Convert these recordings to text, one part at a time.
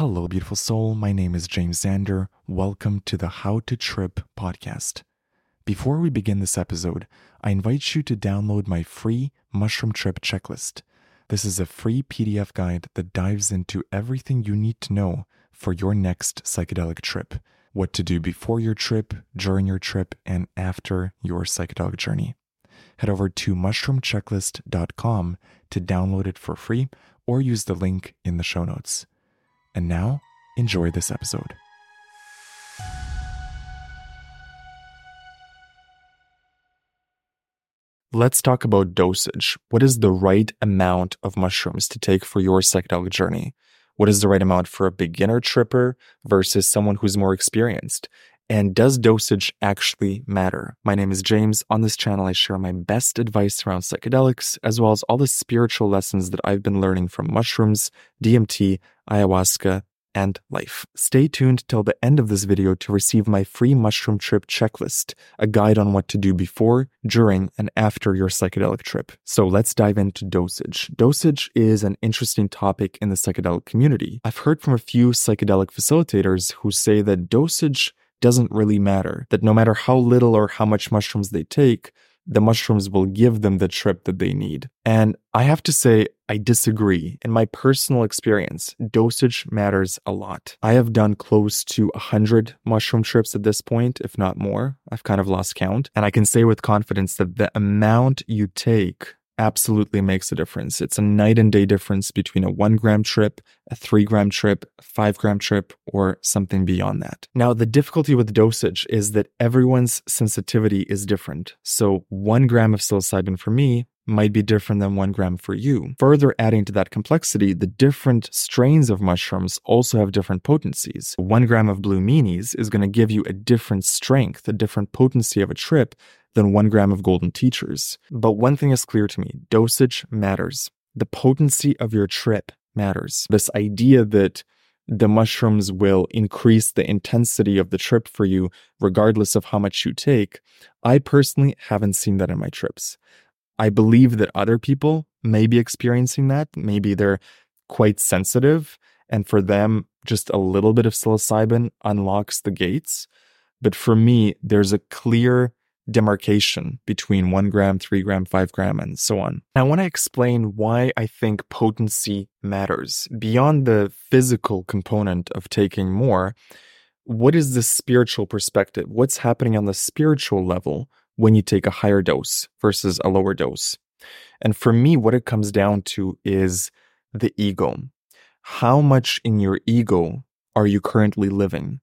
Hello, beautiful soul. My name is James Xander. Welcome to the How to Trip podcast. Before we begin this episode, I invite you to download my free mushroom trip checklist. This is a free PDF guide that dives into everything you need to know for your next psychedelic trip what to do before your trip, during your trip, and after your psychedelic journey. Head over to mushroomchecklist.com to download it for free or use the link in the show notes. And now, enjoy this episode. Let's talk about dosage. What is the right amount of mushrooms to take for your psychedelic journey? What is the right amount for a beginner tripper versus someone who's more experienced? And does dosage actually matter? My name is James. On this channel, I share my best advice around psychedelics, as well as all the spiritual lessons that I've been learning from mushrooms, DMT, ayahuasca, and life. Stay tuned till the end of this video to receive my free mushroom trip checklist, a guide on what to do before, during, and after your psychedelic trip. So let's dive into dosage. Dosage is an interesting topic in the psychedelic community. I've heard from a few psychedelic facilitators who say that dosage doesn't really matter, that no matter how little or how much mushrooms they take, the mushrooms will give them the trip that they need. And I have to say, I disagree. In my personal experience, dosage matters a lot. I have done close to 100 mushroom trips at this point, if not more. I've kind of lost count. And I can say with confidence that the amount you take absolutely makes a difference. It's a night and day difference between a one gram trip, a three gram trip, a five gram trip, or something beyond that. Now, the difficulty with dosage is that everyone's sensitivity is different. So, one gram of psilocybin for me might be different than one gram for you. Further adding to that complexity, the different strains of mushrooms also have different potencies. One gram of blue meanies is going to give you a different strength, a different potency of a trip than one gram of golden teachers. But one thing is clear to me dosage matters. The potency of your trip matters. This idea that the mushrooms will increase the intensity of the trip for you, regardless of how much you take. I personally haven't seen that in my trips. I believe that other people may be experiencing that. Maybe they're quite sensitive, and for them, just a little bit of psilocybin unlocks the gates. But for me, there's a clear demarcation between one gram, three gram, five gram, and so on. I want to explain why I think potency matters. Beyond the physical component of taking more, what is the spiritual perspective? What's happening on the spiritual level when you take a higher dose versus a lower dose? And for me, what it comes down to is the ego. How much in your ego are you currently living?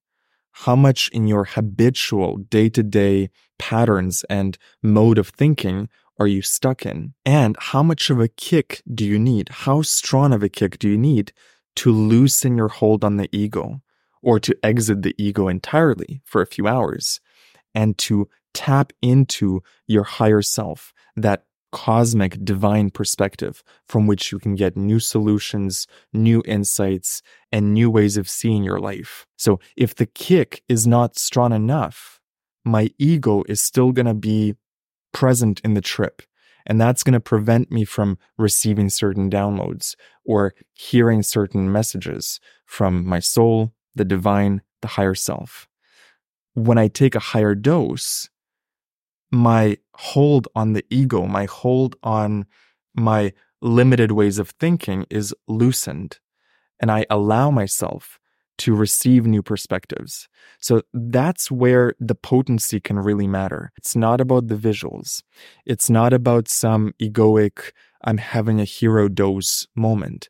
How much in your habitual day to day patterns and mode of thinking are you stuck in? And how much of a kick do you need? How strong of a kick do you need to loosen your hold on the ego or to exit the ego entirely for a few hours and to tap into your higher self, that cosmic divine perspective from which you can get new solutions, new insights, and new ways of seeing your life. So if the kick is not strong enough, my ego is still going to be present in the trip. And that's going to prevent me from receiving certain downloads or hearing certain messages from my soul, the divine, the higher self. When I take a higher dose, my hold on the ego, my hold on my limited ways of thinking is loosened. And I allow myself to receive new perspectives. So that's where the potency can really matter. It's not about the visuals. It's not about some egoic, I'm having a hero dose moment.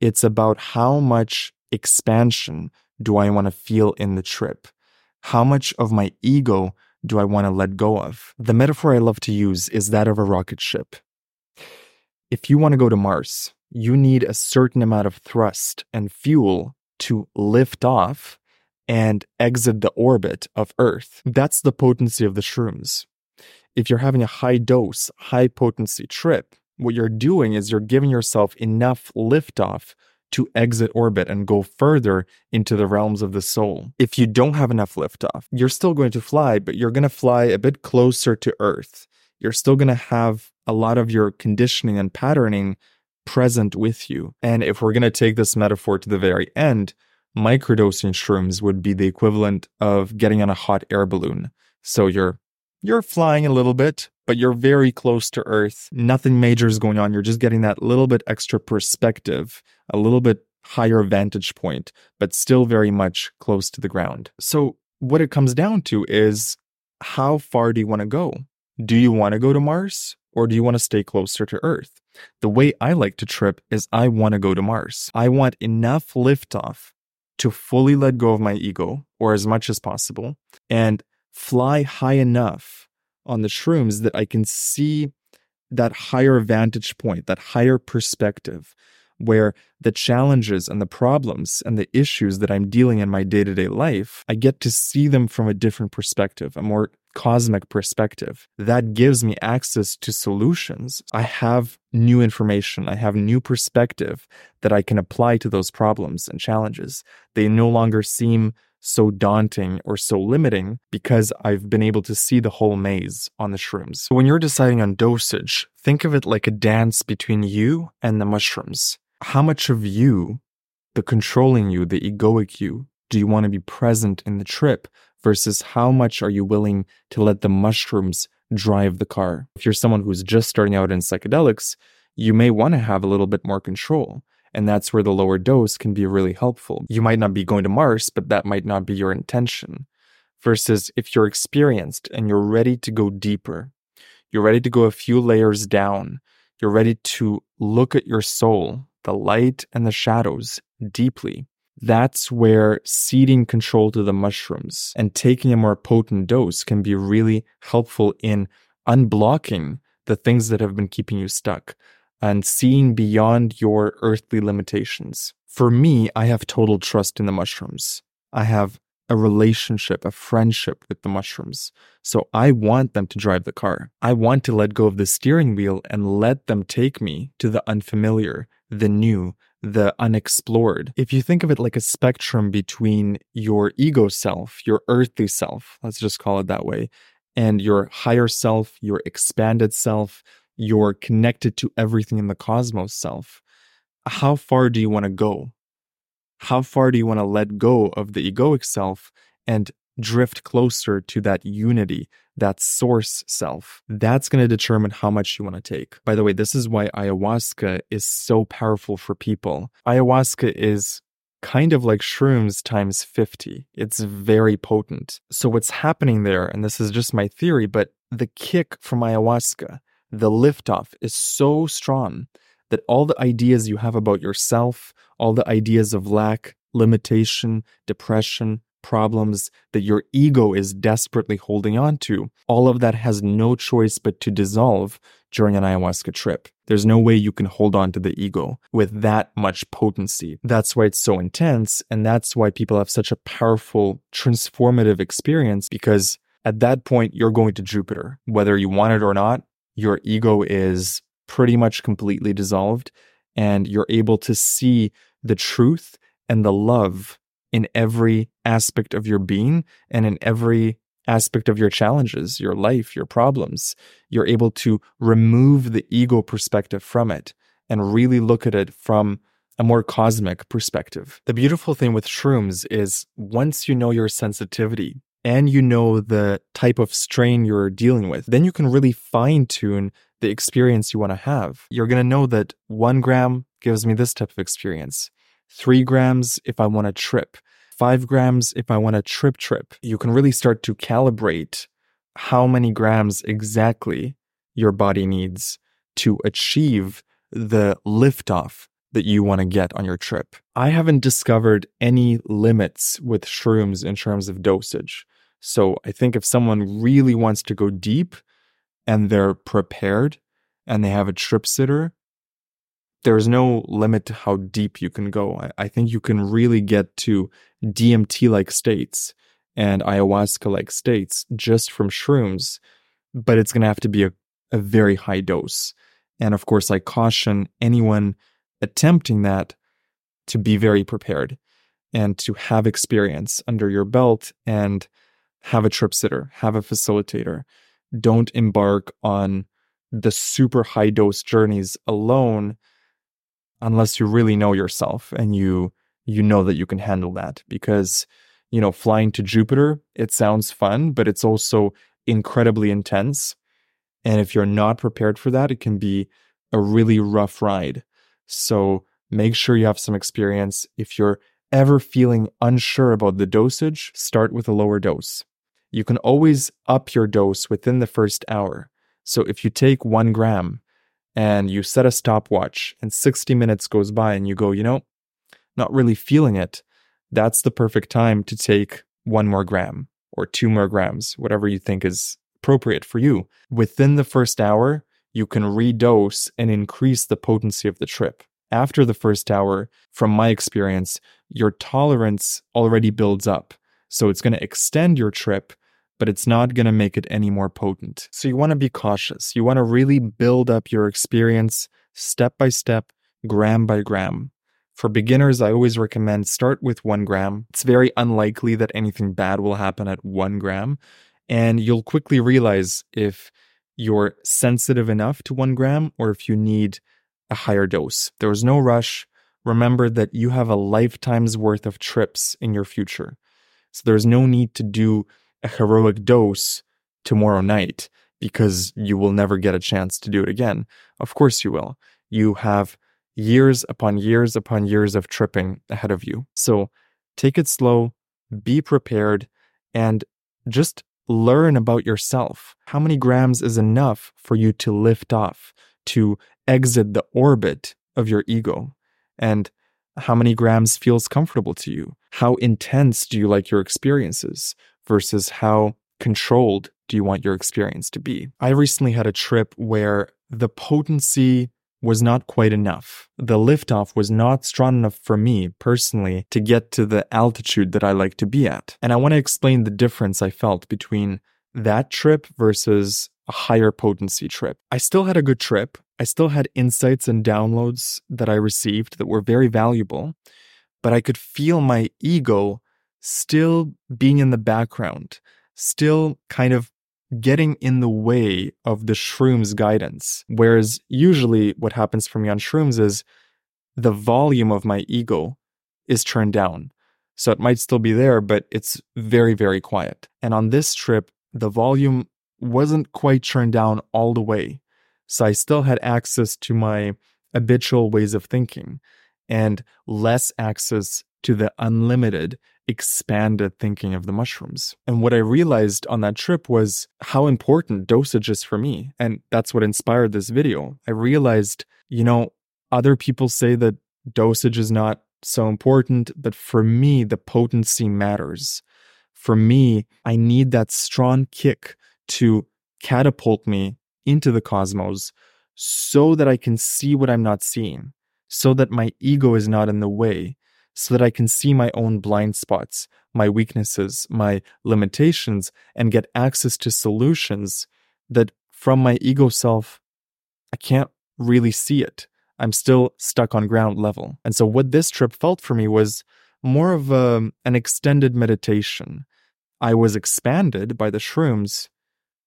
It's about how much expansion do I want to feel in the trip? How much of my ego do I want to let go of? The metaphor I love to use is that of a rocket ship. If you want to go to Mars, you need a certain amount of thrust and fuel to lift off and exit the orbit of Earth. That's the potency of the shrooms. If you're having a high dose, high potency trip, what you're doing is you're giving yourself enough liftoff to exit orbit and go further into the realms of the soul. If you don't have enough liftoff, you're still going to fly, but you're going to fly a bit closer to Earth. You're still going to have a lot of your conditioning and patterning present with you. And if we're going to take this metaphor to the very end, Microdosing shrooms would be the equivalent of getting on a hot air balloon. So you're you're flying a little bit, but you're very close to Earth. Nothing major is going on. You're just getting that little bit extra perspective, a little bit higher vantage point, but still very much close to the ground. So, what it comes down to is how far do you want to go? Do you want to go to Mars or do you want to stay closer to Earth? The way I like to trip is I want to go to Mars. I want enough liftoff to fully let go of my ego or as much as possible and fly high enough on the shrooms that I can see that higher vantage point, that higher perspective, where the challenges and the problems and the issues that I'm dealing in my day to day life, I get to see them from a different perspective, a more cosmic perspective. That gives me access to solutions. I have new information, I have new perspective that I can apply to those problems and challenges. They no longer seem so daunting or so limiting because I've been able to see the whole maze on the shrooms. When you're deciding on dosage, think of it like a dance between you and the mushrooms. How much of you, the controlling you, the egoic you, do you want to be present in the trip versus how much are you willing to let the mushrooms drive the car? If you're someone who's just starting out in psychedelics, you may want to have a little bit more control. And that's where the lower dose can be really helpful. You might not be going to Mars, but that might not be your intention. Versus if you're experienced and you're ready to go deeper, you're ready to go a few layers down, you're ready to look at your soul, the light and the shadows deeply. That's where ceding control to the mushrooms and taking a more potent dose can be really helpful in unblocking the things that have been keeping you stuck and seeing beyond your earthly limitations. For me, I have total trust in the mushrooms. I have a relationship, a friendship with the mushrooms. So I want them to drive the car. I want to let go of the steering wheel and let them take me to the unfamiliar, the new, the unexplored. If you think of it like a spectrum between your ego self, your earthly self, let's just call it that way, and your higher self, your expanded self, your connected to everything in the cosmos self, how far do you want to go? How far do you want to let go of the egoic self and drift closer to that unity, that source self. That's going to determine how much you want to take. By the way, this is why ayahuasca is so powerful for people. Ayahuasca is kind of like shrooms times 50. It's very potent. So, what's happening there, and this is just my theory, but the kick from ayahuasca, the liftoff is so strong that all the ideas you have about yourself, all the ideas of lack, limitation, depression, problems that your ego is desperately holding on to, all of that has no choice but to dissolve during an ayahuasca trip. There's no way you can hold on to the ego with that much potency. That's why it's so intense. And that's why people have such a powerful, transformative experience because at that point, you're going to Jupiter. Whether you want it or not, your ego is pretty much completely dissolved and you're able to see the truth and the love in every aspect of your being and in every aspect of your challenges, your life, your problems. You're able to remove the ego perspective from it and really look at it from a more cosmic perspective. The beautiful thing with shrooms is once you know your sensitivity and you know the type of strain you're dealing with, then you can really fine tune the experience you want to have. You're going to know that one gram gives me this type of experience three grams if I want to trip, five grams if I want to trip trip. You can really start to calibrate how many grams exactly your body needs to achieve the liftoff that you want to get on your trip. I haven't discovered any limits with shrooms in terms of dosage. So I think if someone really wants to go deep and they're prepared and they have a trip sitter there's no limit to how deep you can go. I, I think you can really get to DMT like states and ayahuasca like states just from shrooms, but it's going to have to be a, a very high dose. And of course, I caution anyone attempting that to be very prepared and to have experience under your belt and have a trip sitter, have a facilitator. Don't embark on the super high dose journeys alone unless you really know yourself and you you know that you can handle that because, you know, flying to Jupiter, it sounds fun, but it's also incredibly intense. And if you're not prepared for that, it can be a really rough ride. So make sure you have some experience. If you're ever feeling unsure about the dosage, start with a lower dose. You can always up your dose within the first hour. So if you take one gram and you set a stopwatch and 60 minutes goes by and you go, you know, not really feeling it, that's the perfect time to take one more gram or two more grams, whatever you think is appropriate for you. Within the first hour, you can redose and increase the potency of the trip. After the first hour, from my experience, your tolerance already builds up. So it's going to extend your trip, but it's not going to make it any more potent. So you want to be cautious. You want to really build up your experience step by step, gram by gram. For beginners, I always recommend start with one gram. It's very unlikely that anything bad will happen at one gram. And you'll quickly realize if you're sensitive enough to one gram or if you need a higher dose. There is no rush. Remember that you have a lifetime's worth of trips in your future. So there's no need to do a heroic dose tomorrow night because you will never get a chance to do it again. Of course you will. You have years upon years upon years of tripping ahead of you. So take it slow, be prepared, and just learn about yourself. How many grams is enough for you to lift off, to exit the orbit of your ego? And how many grams feels comfortable to you? How intense do you like your experiences versus how controlled do you want your experience to be? I recently had a trip where the potency was not quite enough. The liftoff was not strong enough for me personally to get to the altitude that I like to be at. And I want to explain the difference I felt between that trip versus a higher potency trip. I still had a good trip. I still had insights and downloads that I received that were very valuable, but I could feel my ego still being in the background, still kind of getting in the way of the shroom's guidance. Whereas usually what happens for me on shrooms is the volume of my ego is turned down. So it might still be there, but it's very, very quiet. And on this trip, the volume wasn't quite turned down all the way. So I still had access to my habitual ways of thinking and less access to the unlimited expanded thinking of the mushrooms. And what I realized on that trip was how important dosage is for me. And that's what inspired this video. I realized, you know, other people say that dosage is not so important, but for me, the potency matters. For me, I need that strong kick to catapult me into the cosmos so that I can see what I'm not seeing, so that my ego is not in the way, so that I can see my own blind spots, my weaknesses, my limitations, and get access to solutions that from my ego self, I can't really see it. I'm still stuck on ground level. And so, what this trip felt for me was more of a, an extended meditation. I was expanded by the shrooms,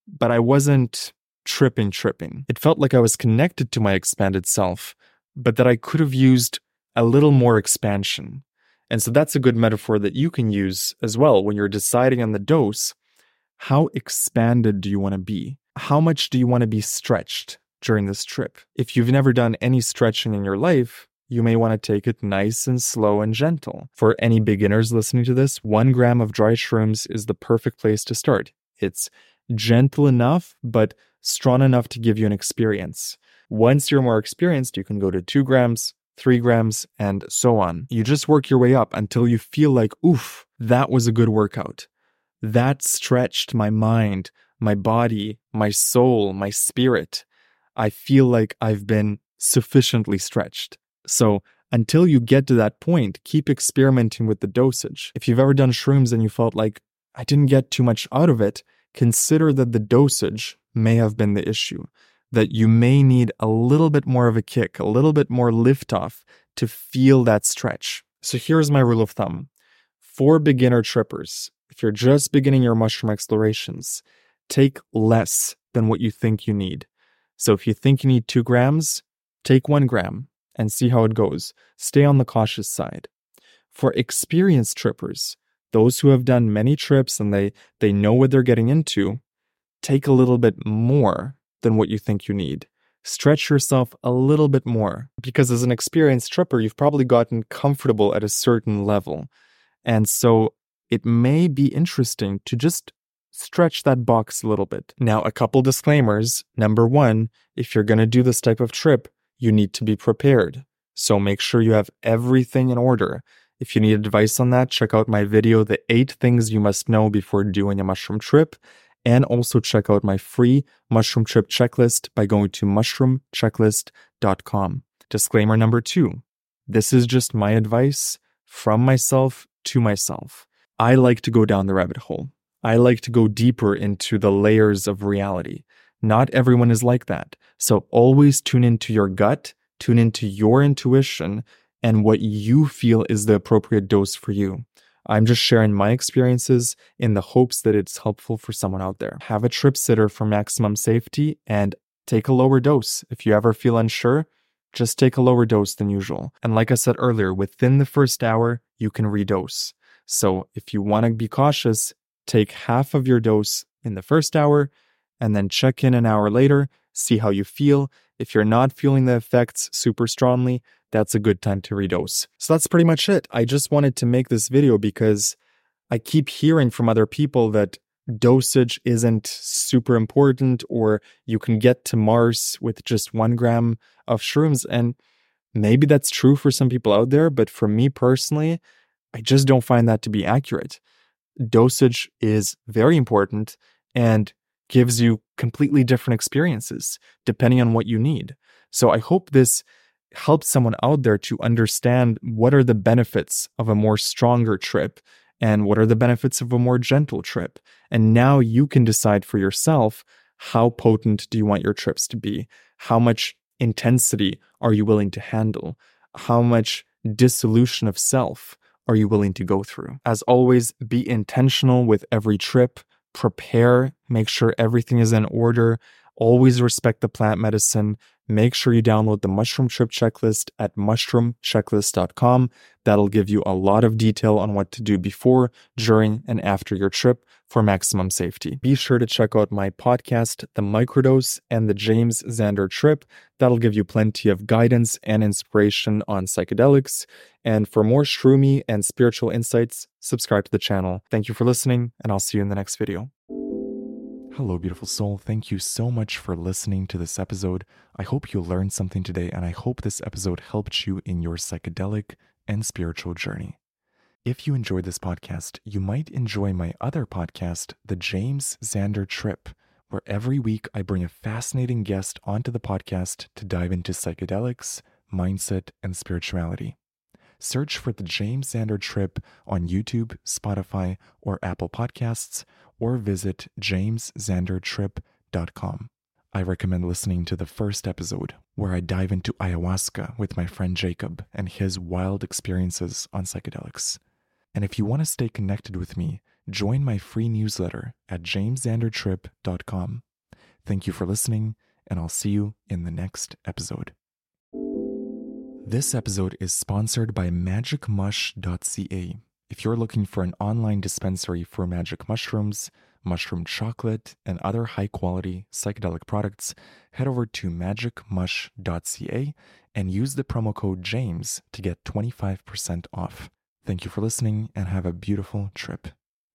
but I wasn't tripping, tripping. It felt like I was connected to my expanded self, but that I could have used a little more expansion. And so that's a good metaphor that you can use as well when you're deciding on the dose. How expanded do you want to be? How much do you want to be stretched during this trip? If you've never done any stretching in your life, you may want to take it nice and slow and gentle. For any beginners listening to this, one gram of dry shrooms is the perfect place to start. It's gentle enough, but strong enough to give you an experience. Once you're more experienced, you can go to two grams, three grams, and so on. You just work your way up until you feel like, oof, that was a good workout. That stretched my mind, my body, my soul, my spirit. I feel like I've been sufficiently stretched. So, until you get to that point, keep experimenting with the dosage. If you've ever done shrooms and you felt like, I didn't get too much out of it, consider that the dosage may have been the issue that you may need a little bit more of a kick, a little bit more liftoff to feel that stretch. So here's my rule of thumb for beginner trippers, if you're just beginning your mushroom explorations, take less than what you think you need. So if you think you need two grams, take one gram and see how it goes. Stay on the cautious side. For experienced trippers, those who have done many trips and they they know what they're getting into, take a little bit more than what you think you need. Stretch yourself a little bit more because as an experienced tripper, you've probably gotten comfortable at a certain level. And so it may be interesting to just stretch that box a little bit. Now, a couple disclaimers. Number one, if you're going to do this type of trip, you need to be prepared. So make sure you have everything in order. If you need advice on that, check out my video, The Eight Things You Must Know Before Doing a Mushroom Trip. And also check out my free mushroom trip checklist by going to mushroomchecklist.com. Disclaimer number two this is just my advice from myself to myself. I like to go down the rabbit hole. I like to go deeper into the layers of reality. Not everyone is like that. So always tune into your gut, tune into your intuition, and what you feel is the appropriate dose for you. I'm just sharing my experiences in the hopes that it's helpful for someone out there. Have a trip sitter for maximum safety and take a lower dose. If you ever feel unsure, just take a lower dose than usual. And like I said earlier, within the first hour, you can redose. So if you want to be cautious, take half of your dose in the first hour and then check in an hour later, see how you feel. If you're not feeling the effects super strongly, that's a good time to redose. So that's pretty much it. I just wanted to make this video because I keep hearing from other people that dosage isn't super important or you can get to Mars with just one gram of shrooms. And maybe that's true for some people out there, but for me personally, I just don't find that to be accurate. Dosage is very important and gives you completely different experiences depending on what you need. So I hope this help someone out there to understand what are the benefits of a more stronger trip and what are the benefits of a more gentle trip. And now you can decide for yourself how potent do you want your trips to be? How much intensity are you willing to handle? How much dissolution of self are you willing to go through? As always, be intentional with every trip, prepare, make sure everything is in order, always respect the plant medicine, make sure you download the mushroom trip checklist at mushroomchecklist.com. That'll give you a lot of detail on what to do before, during, and after your trip for maximum safety. Be sure to check out my podcast, The Microdose and the James Xander Trip. That'll give you plenty of guidance and inspiration on psychedelics. And for more shroomy and spiritual insights, subscribe to the channel. Thank you for listening, and I'll see you in the next video. Hello, beautiful soul. Thank you so much for listening to this episode. I hope you learned something today, and I hope this episode helped you in your psychedelic and spiritual journey. If you enjoyed this podcast, you might enjoy my other podcast, The James Xander Trip, where every week I bring a fascinating guest onto the podcast to dive into psychedelics, mindset, and spirituality. Search for The James Xander Trip on YouTube, Spotify, or Apple Podcasts or visit jamesxandertrip.com. I recommend listening to the first episode, where I dive into ayahuasca with my friend Jacob and his wild experiences on psychedelics. And if you want to stay connected with me, join my free newsletter at jamesxandertrip.com. Thank you for listening, and I'll see you in the next episode. This episode is sponsored by magicmush.ca if you're looking for an online dispensary for magic mushrooms, mushroom chocolate, and other high quality psychedelic products, head over to magicmush.ca and use the promo code JAMES to get 25% off. Thank you for listening and have a beautiful trip.